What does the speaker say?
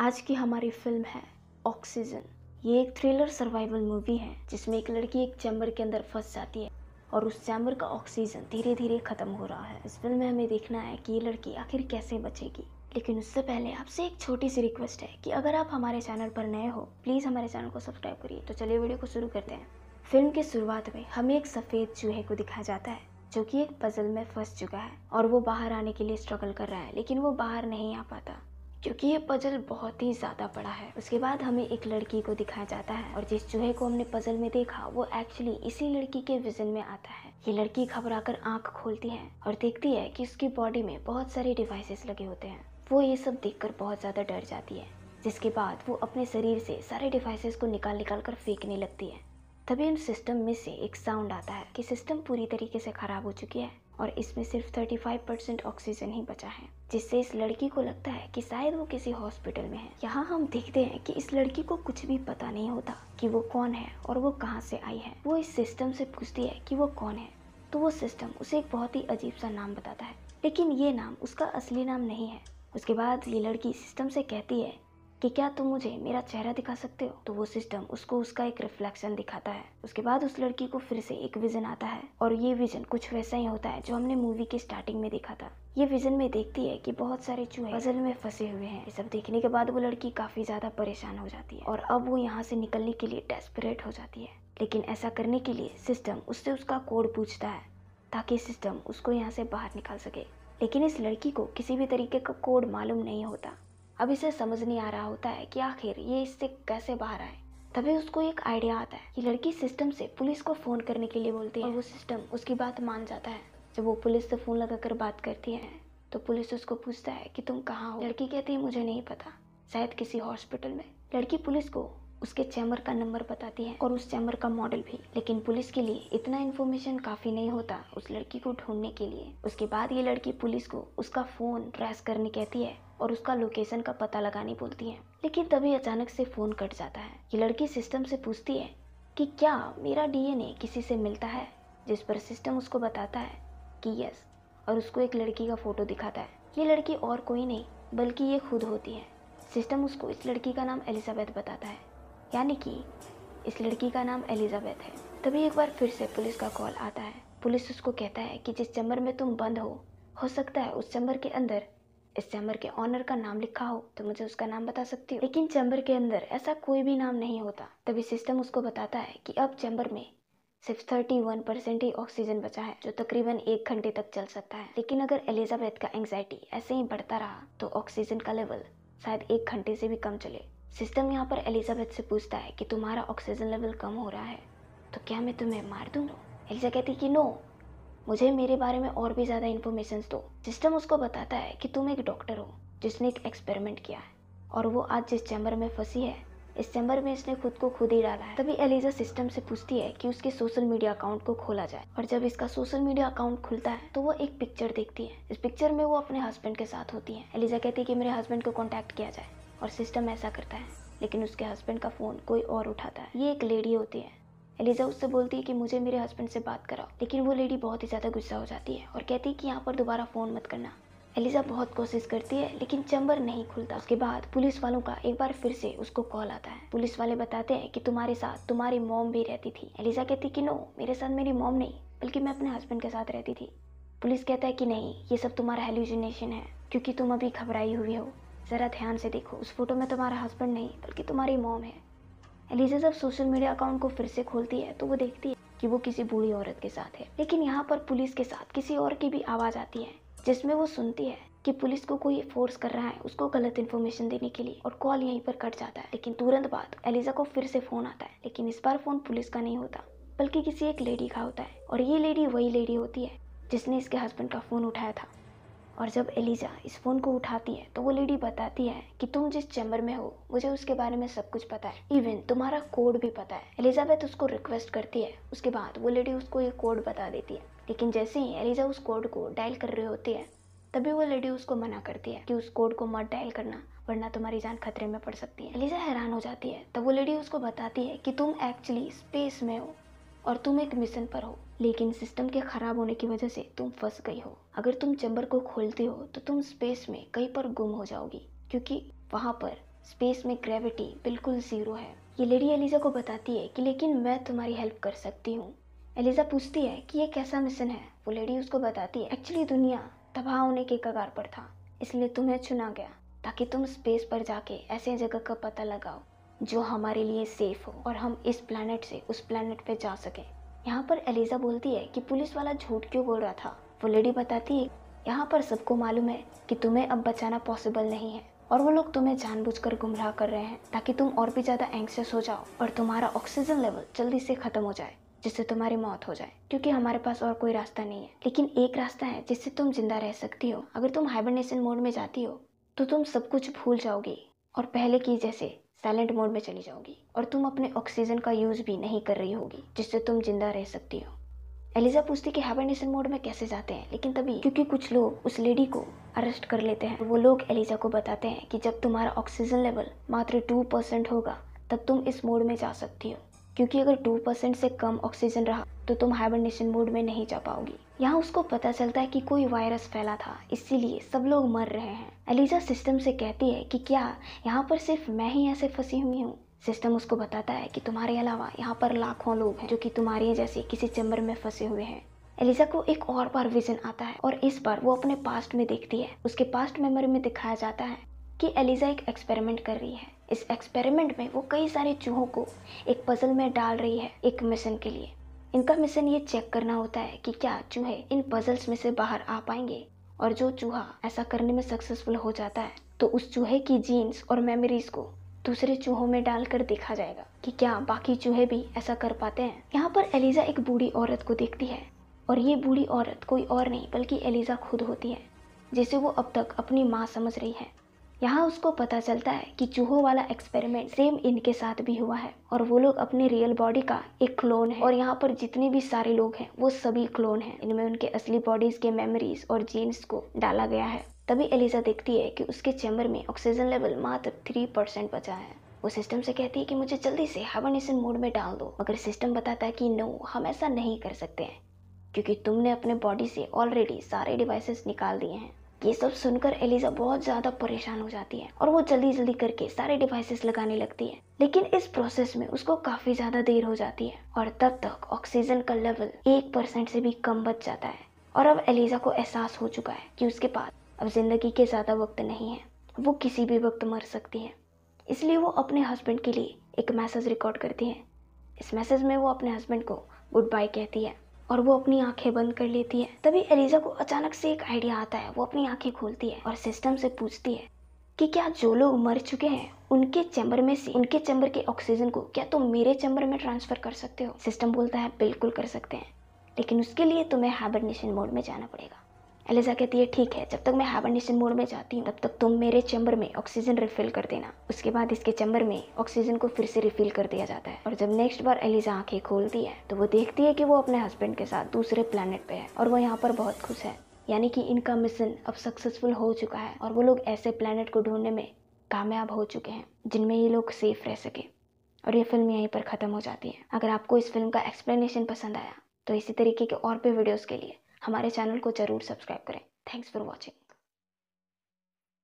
आज की हमारी फ़िल्म है ऑक्सीजन ये एक थ्रिलर सर्वाइवल मूवी है, जिसमें एक लड़की एक चैम्बर के अंदर फंस जाती है और उस चैम्बर का ऑक्सीजन धीरे धीरे खत्म हो रहा है। इस फ़िल्म में हमें देखना है कि ये लड़की आखिर कैसे बचेगी। लेकिन उससे पहले आपसे एक छोटी सी रिक्वेस्ट है कि अगर आप हमारे चैनल पर नए हो प्लीज़ हमारे चैनल को सब्सक्राइब करिए। तो चलिए वीडियो को शुरू करते हैं। फ़िल्म की शुरुआत में हमें एक सफ़ेद चूहे को दिखाया जाता है, जो कि एक पजल में फंस चुका है और वो बाहर आने के लिए स्ट्रगल कर रहा है, लेकिन वो बाहर नहीं आ पाता। क्योंकि ये पजल बहुत ही ज़्यादा बड़ा है। उसके बाद हमें एक लड़की को दिखाया जाता है और जिस चूहे को हमने पजल में देखा, वो एक्चुअली इसी लड़की के विजन में आता है। ये लड़की घबरा कर आँख खोलती है और देखती है कि उसकी बॉडी में बहुत सारे डिवाइसेस लगे होते हैं। वो ये सब देखकर बहुत ज़्यादा डर जाती है, जिसके बाद वो अपने शरीर से सारे डिवाइसेस को निकाल निकाल कर फेंकने लगती है। तभी उन सिस्टम में से एक साउंड आता है कि सिस्टम पूरी तरीके से ख़राब हो चुकी है। और इसमें सिर्फ़ 35 परसेंट ऑक्सीजन ही बचा है, जिससे इस लड़की को लगता है कि शायद वो किसी हॉस्पिटल में है। यहाँ हम देखते हैं कि इस लड़की को कुछ भी पता नहीं होता कि वो कौन है और वो कहाँ से आई है। वो इस सिस्टम से पूछती है कि वो कौन है तो वो सिस्टम उसे एक बहुत ही अजीब सा नाम बताता है। लेकिन ये नाम उसका असली नाम नहीं है। उसके बाद ये लड़की सिस्टम से कहती है कि क्या तुम मुझे मेरा चेहरा दिखा सकते हो? तो वो सिस्टम उसको उसका एक रिफ्लेक्शन दिखाता है। उसके बाद उस लड़की को फिर से एक विजन आता है। और ये विजन कुछ वैसा ही होता है जो हमने मूवी के स्टार्टिंग में देखा था। ये विजन में देखती है कि बहुत सारे चूहे पजल में फंसे हुए हैं। ये सब देखने के बाद वो लड़की काफ़ी ज़्यादा परेशान हो जाती है। और अब वो यहाँ से निकलने के लिए डेस्परेट हो जाती है। लेकिन ऐसा करने के लिए सिस्टम उससे उसका कोड पूछता है, ताकि सिस्टम उसको यहाँ से बाहर निकाल सके। लेकिन इस लड़की को किसी भी तरीके का कोड मालूम नहीं होता। अब इसे समझ नहीं आ रहा होता है कि आखिर ये इससे कैसे बाहर आए। तभी उसको एक आइडिया आता है कि लड़की सिस्टम से पुलिस को फ़ोन करने के लिए बोलती है। और वो सिस्टम उसकी बात मान जाता है। जब वो पुलिस से फ़ोन लगाकर बात करती है तो पुलिस उसको पूछता है कि तुम कहाँ हो? लड़की कहती है मुझे नहीं पता। शायद किसी हॉस्पिटल में। लड़की पुलिस को उसके चैम्बर का नंबर बताती है और उस चैम्बर का मॉडल भी। लेकिन पुलिस के लिए इतना इन्फॉर्मेशन काफ़ी नहीं होता उस लड़की को ढूँढने के लिए। उसके बाद ये लड़की पुलिस को उसका फ़ोन ट्रेस करने कहती है और उसका लोकेशन का पता लगाने बोलती है। लेकिन तभी अचानक से फ़ोन कट जाता है। ये लड़की सिस्टम से पूछती है कि क्या मेरा डीएनए किसी से मिलता है? जिस पर सिस्टम उसको बताता है कि यस और उसको एक लड़की का फ़ोटो दिखाता है। ये लड़की और कोई नहीं, बल्कि ये खुद होती है। सिस्टम उसको इस लड़की का नाम एलिजाबेथ बताता है। यानी कि इस लड़की का नाम एलिजाबेथ है। तभी एक बार फिर से पुलिस का कॉल आता है। पुलिस उसको कहता है कि जिस चैम्बर में तुम बंद हो हो सकता है उस चैम्बर के अंदर इस चैम्बर के ऑनर का नाम लिखा हो तो मुझे उसका नाम बता सकती हो? लेकिन चैम्बर के अंदर ऐसा कोई भी नाम नहीं होता। तभी सिस्टम उसको बताता है कि अब चैम्बर में सिर्फ़ थर्टी वन परसेंट ही ऑक्सीजन बचा है, जो तकरीबन एक घंटे तक चल सकता है। लेकिन अगर एलिजाबेथ का एंग्जाइटी ऐसे ही बढ़ता रहा तो ऑक्सीजन का लेवल शायद एक घंटे से भी कम चले। सिस्टम यहाँ पर एलिजाबेथ से पूछता है कि तुम्हारा ऑक्सीजन लेवल कम हो रहा है तो क्या मैं तुम्हें मार दूँ एलिजा कहती कि नो मुझे मेरे बारे में और भी ज़्यादा इन्फॉर्मेशन दो। सिस्टम उसको बताता है कि तुम एक डॉक्टर हो, जिसने एक एक्सपेरिमेंट किया है, और वो आज जिस चैम्बर में फंसी है, इस चैम्बर में इसने खुद को खुद ही डाला है। तभी एलिजा सिस्टम से पूछती है कि उसके सोशल मीडिया अकाउंट को खोला जाए, और जब इसका सोशल मीडिया अकाउंट खुलता है तो वो एक पिक्चर देखती है। इस पिक्चर में वो अपने हस्बैंड के साथ होती है। एलिजा कहती है कि मेरे हस्बैंड को कॉन्टैक्ट किया जाए, और सिस्टम ऐसा करता है, लेकिन उसके हस्बैंड का फ़ोन कोई और उठाता है। ये एक लेडी होती है एलिजा उससे बोलती है कि मुझे मेरे हस्बैंड से बात कराओ। लेकिन वो लेडी बहुत ही ज़्यादा गुस्सा हो जाती है और कहती है कि यहाँ पर दोबारा फ़ोन मत करना। एलिजा बहुत कोशिश करती है, लेकिन चैम्बर नहीं खुलता। उसके बाद पुलिस वालों का एक बार फिर से उसको कॉल आता है। पुलिस वाले बताते हैं कि तुम्हारे साथ तुम्हारी मोम भी रहती थी। एलिजा कहती कि नो मेरे साथ मेरी मोम नहीं, बल्कि मैं अपने हस्बैंड के साथ रहती थी। पुलिस कहता है कि नहीं, ये सब तुम्हारा हेल्यूजिनेशन है, क्योंकि तुम अभी घबराई हुई हो। ज़रा ध्यान से देखो, उस फ़ोटो में तुम्हारा हस्बैंड नहीं, बल्कि तुम्हारी मॉम है। एलिजा जब सोशल मीडिया अकाउंट को फिर से खोलती है तो वो देखती है कि वो किसी बूढ़ी औरत के साथ है। लेकिन यहाँ पर पुलिस के साथ किसी और की भी आवाज़ आती है, जिसमें वो सुनती है कि पुलिस को कोई फोर्स कर रहा है उसको गलत इन्फॉर्मेशन देने के लिए और कॉल यहीं पर कट जाता है। लेकिन तुरंत बाद एलिजा को फिर से फ़ोन आता है, लेकिन इस बार फ़ोन पुलिस का नहीं होता, बल्कि किसी एक लेडी का होता है। और ये लेडी वही लेडी होती है जिसने इसके हस्बैंड का फ़ोन उठाया था। और जब एलिजा इस फ़ोन को उठाती है तो वो लेडी बताती है कि तुम जिस चैम्बर में हो, मुझे उसके बारे में सब कुछ पता है। इवन तुम्हारा कोड भी पता है। एलिजाबेथ उसको रिक्वेस्ट करती है। उसके बाद वो लेडी उसको ये कोड बता देती है। लेकिन जैसे ही एलिजा उस कोड को डायल कर रही होती है, तभी वो लेडी उसको मना करती है कि उस कोड को मत डायल करना, वरना तुम्हारी जान खतरे में पड़ सकती है। एलिजा हैरान हो जाती है। तब वो लेडी उसको बताती है कि तुम एक्चुअली स्पेस में हो और तुम एक मिशन पर हो। लेकिन सिस्टम के ख़राब होने की वजह से तुम फंस गई हो। अगर तुम चैम्बर को खोलते हो तो तुम स्पेस में कहीं पर गुम हो जाओगी, क्योंकि वहाँ पर स्पेस में ग्रेविटी बिल्कुल ज़ीरो है। ये लेडी एलिजा को बताती है कि लेकिन मैं तुम्हारी हेल्प कर सकती हूँ। एलिजा पूछती है कि ये कैसा मिशन है? वो लेडी उसको बताती है एक्चुअली दुनिया तबाह होने के कगार पर था, इसलिए तुम्हें चुना गया, ताकि तुम स्पेस पर जाके ऐसे जगह का पता लगाओ, जो हमारे लिए सेफ़ हो, और हम इस प्लानट से उस प्लानट पे जा सकें। यहाँ पर एलिजा बोलती है कि पुलिस वाला झूठ क्यों बोल रहा था? वो लेडी बताती है, यहाँ पर सबको मालूम है कि तुम्हें अब बचाना पॉसिबल नहीं है और वो लोग तुम्हें जानबूझकर गुमराह कर रहे हैं ताकि तुम और भी ज़्यादा एंक्सियस हो जाओ और तुम्हारा ऑक्सीजन लेवल जल्दी से ख़त्म हो जाए, जिससे तुम्हारी मौत हो जाए, क्योंकि हमारे पास और कोई रास्ता नहीं है। लेकिन एक रास्ता है जिससे तुम ज़िंदा रह सकती हो। अगर तुम हाइबरनेशन मोड में जाती हो तो तुम सब कुछ भूल जाओगी और पहले की जैसे साइलेंट मोड में चली जाओगी और तुम अपने ऑक्सीजन का यूज़ भी नहीं कर रही होगी, जिससे तुम ज़िंदा रह सकती हो। एलिजा पूछती कि हाइबरनेशन मोड में कैसे जाते हैं, लेकिन तभी, क्योंकि कुछ लोग उस लेडी को अरेस्ट कर लेते हैं, वो लोग एलिजा को बताते हैं कि जब तुम्हारा ऑक्सीजन लेवल मात्र टू परसेंट होगा, तब तुम इस मोड में जा सकती हो। क्योंकि अगर टू परसेंट से कम ऑक्सीजन रहा तो तुम हाइबरनेशन मोड में नहीं जा पाओगी। यहाँ उसको पता चलता है कि कोई वायरस फैला था, इसीलिए सब लोग मर रहे हैं। एलिजा सिस्टम से कहती है कि क्या यहाँ पर सिर्फ़ मैं ही ऐसे फंसी हुई हूँ? सिस्टम उसको बताता है कि तुम्हारे अलावा यहाँ पर लाखों लोग हैं, जो कि तुम्हारे जैसे किसी चैम्बर में फंसे हुए हैं। एलिजा को एक और बार विजन आता है, और इस बार वो अपने पास्ट में देखती है। उसके पास्ट मेमोरी में दिखाया जाता है। कि एलिजा एक एक्सपेरिमेंट कर रही है। इस एक्सपेरिमेंट में वो कई सारे चूहों को एक पजल में डाल रही है एक मिशन के लिए। इनका मिशन ये चेक करना होता है कि क्या चूहे इन पजल्स में से बाहर आ पाएँगे और जो चूहा ऐसा करने में सक्सेसफुल हो जाता है तो उस चूहे की जीन्स और मेमोरीज को दूसरे चूहों में डालकर देखा जाएगा कि क्या बाकी चूहे भी ऐसा कर पाते हैं। यहाँ पर एलिजा एक बूढ़ी औरत को देखती है और ये बूढ़ी औरत कोई और नहीं, बल्कि एलिजा खुद होती है, जिसे वो अब तक अपनी माँ समझ रही है। यहाँ उसको पता चलता है कि चूहों वाला एक्सपेरिमेंट सेम इनके साथ भी हुआ है। और वो लोग अपनी रियल बॉडी का एक क्लोन है। और यहाँ पर जितने भी सारे लोग हैं, वो सभी क्लोन हैं। इनमें उनके असली बॉडीज के मेमोरीज और जीन्स को डाला गया है। तभी एलिजा देखती है कि उसके चैम्बर में ऑक्सीजन लेवल मात्र थ्री परसेंट बचा है। वो सिस्टम से कहती है कि मुझे जल्दी से हाइबरनेशन मोड में डाल दो। मगर सिस्टम बताता है कि नो हम ऐसा नहीं कर सकते हैं। क्योंकि तुमने अपने बॉडी से ऑलरेडी सारे डिवाइसेस निकाल दिए हैं। ये सब सुनकर एलिजा बहुत ज़्यादा परेशान हो जाती है और वो जल्दी जल्दी करके सारे डिवाइसेस लगाने लगती है। लेकिन इस प्रोसेस में उसको काफ़ी ज़्यादा देर हो जाती है और तब तक ऑक्सीजन का लेवल एक परसेंट से भी कम बच जाता है। और अब एलिजा को एहसास हो चुका है कि उसके पास अब ज़िंदगी के ज़्यादा वक्त नहीं है। वो किसी भी वक्त मर सकती है। इसलिए वो अपने हस्बैंड के लिए एक मैसेज रिकॉर्ड करती है। इस मैसेज में वो अपने हस्बैंड को गुड बाय कहती है। और वो अपनी आँखें बंद कर लेती है। तभी एलिजा को अचानक से एक आइडिया आता है। वो अपनी आँखें खोलती है और सिस्टम से पूछती है कि क्या जो लोग मर चुके हैं, उनके चैम्बर में से, उनके चैम्बर के ऑक्सीजन को क्या तुम तो मेरे चैम्बर में ट्रांसफ़र कर सकते हो? सिस्टम बोलता है, बिल्कुल कर सकते हैं। लेकिन उसके लिए तुम्हें हाइबरनेशन मोड में जाना पड़ेगा। एलिजा कहती है, ठीक है, जब तक मैं हाइबरनेशन मोड में जाती हूँ, तब तक तुम मेरे चैम्बर में ऑक्सीजन रिफिल कर देना। उसके बाद इसके चैम्बर में ऑक्सीजन को फिर से रिफिल कर दिया जाता है। और जब नेक्स्ट बार एलिजा आँखें खोलती है तो वो देखती है कि वो अपने हस्बैंड के साथ दूसरे प्लानट पे है, और वो यहाँ पर बहुत खुश है। यानी कि इनका मिशन अब सक्सेसफुल हो चुका है, और वो लोग ऐसे प्लानट को ढूँढने में कामयाब हो चुके हैं, जिनमें ये लोग सेफ़ रह सके। और ये फ़िल्म यहीं पर ख़त्म हो जाती है। अगर आपको इस फ़िल्म का एक्सप्लेनेशन पसंद आया तो इसी तरीके के और भी वीडियोज़ के लिए हमारे चैनल को ज़रूर सब्सक्राइब करें। Thanks for watching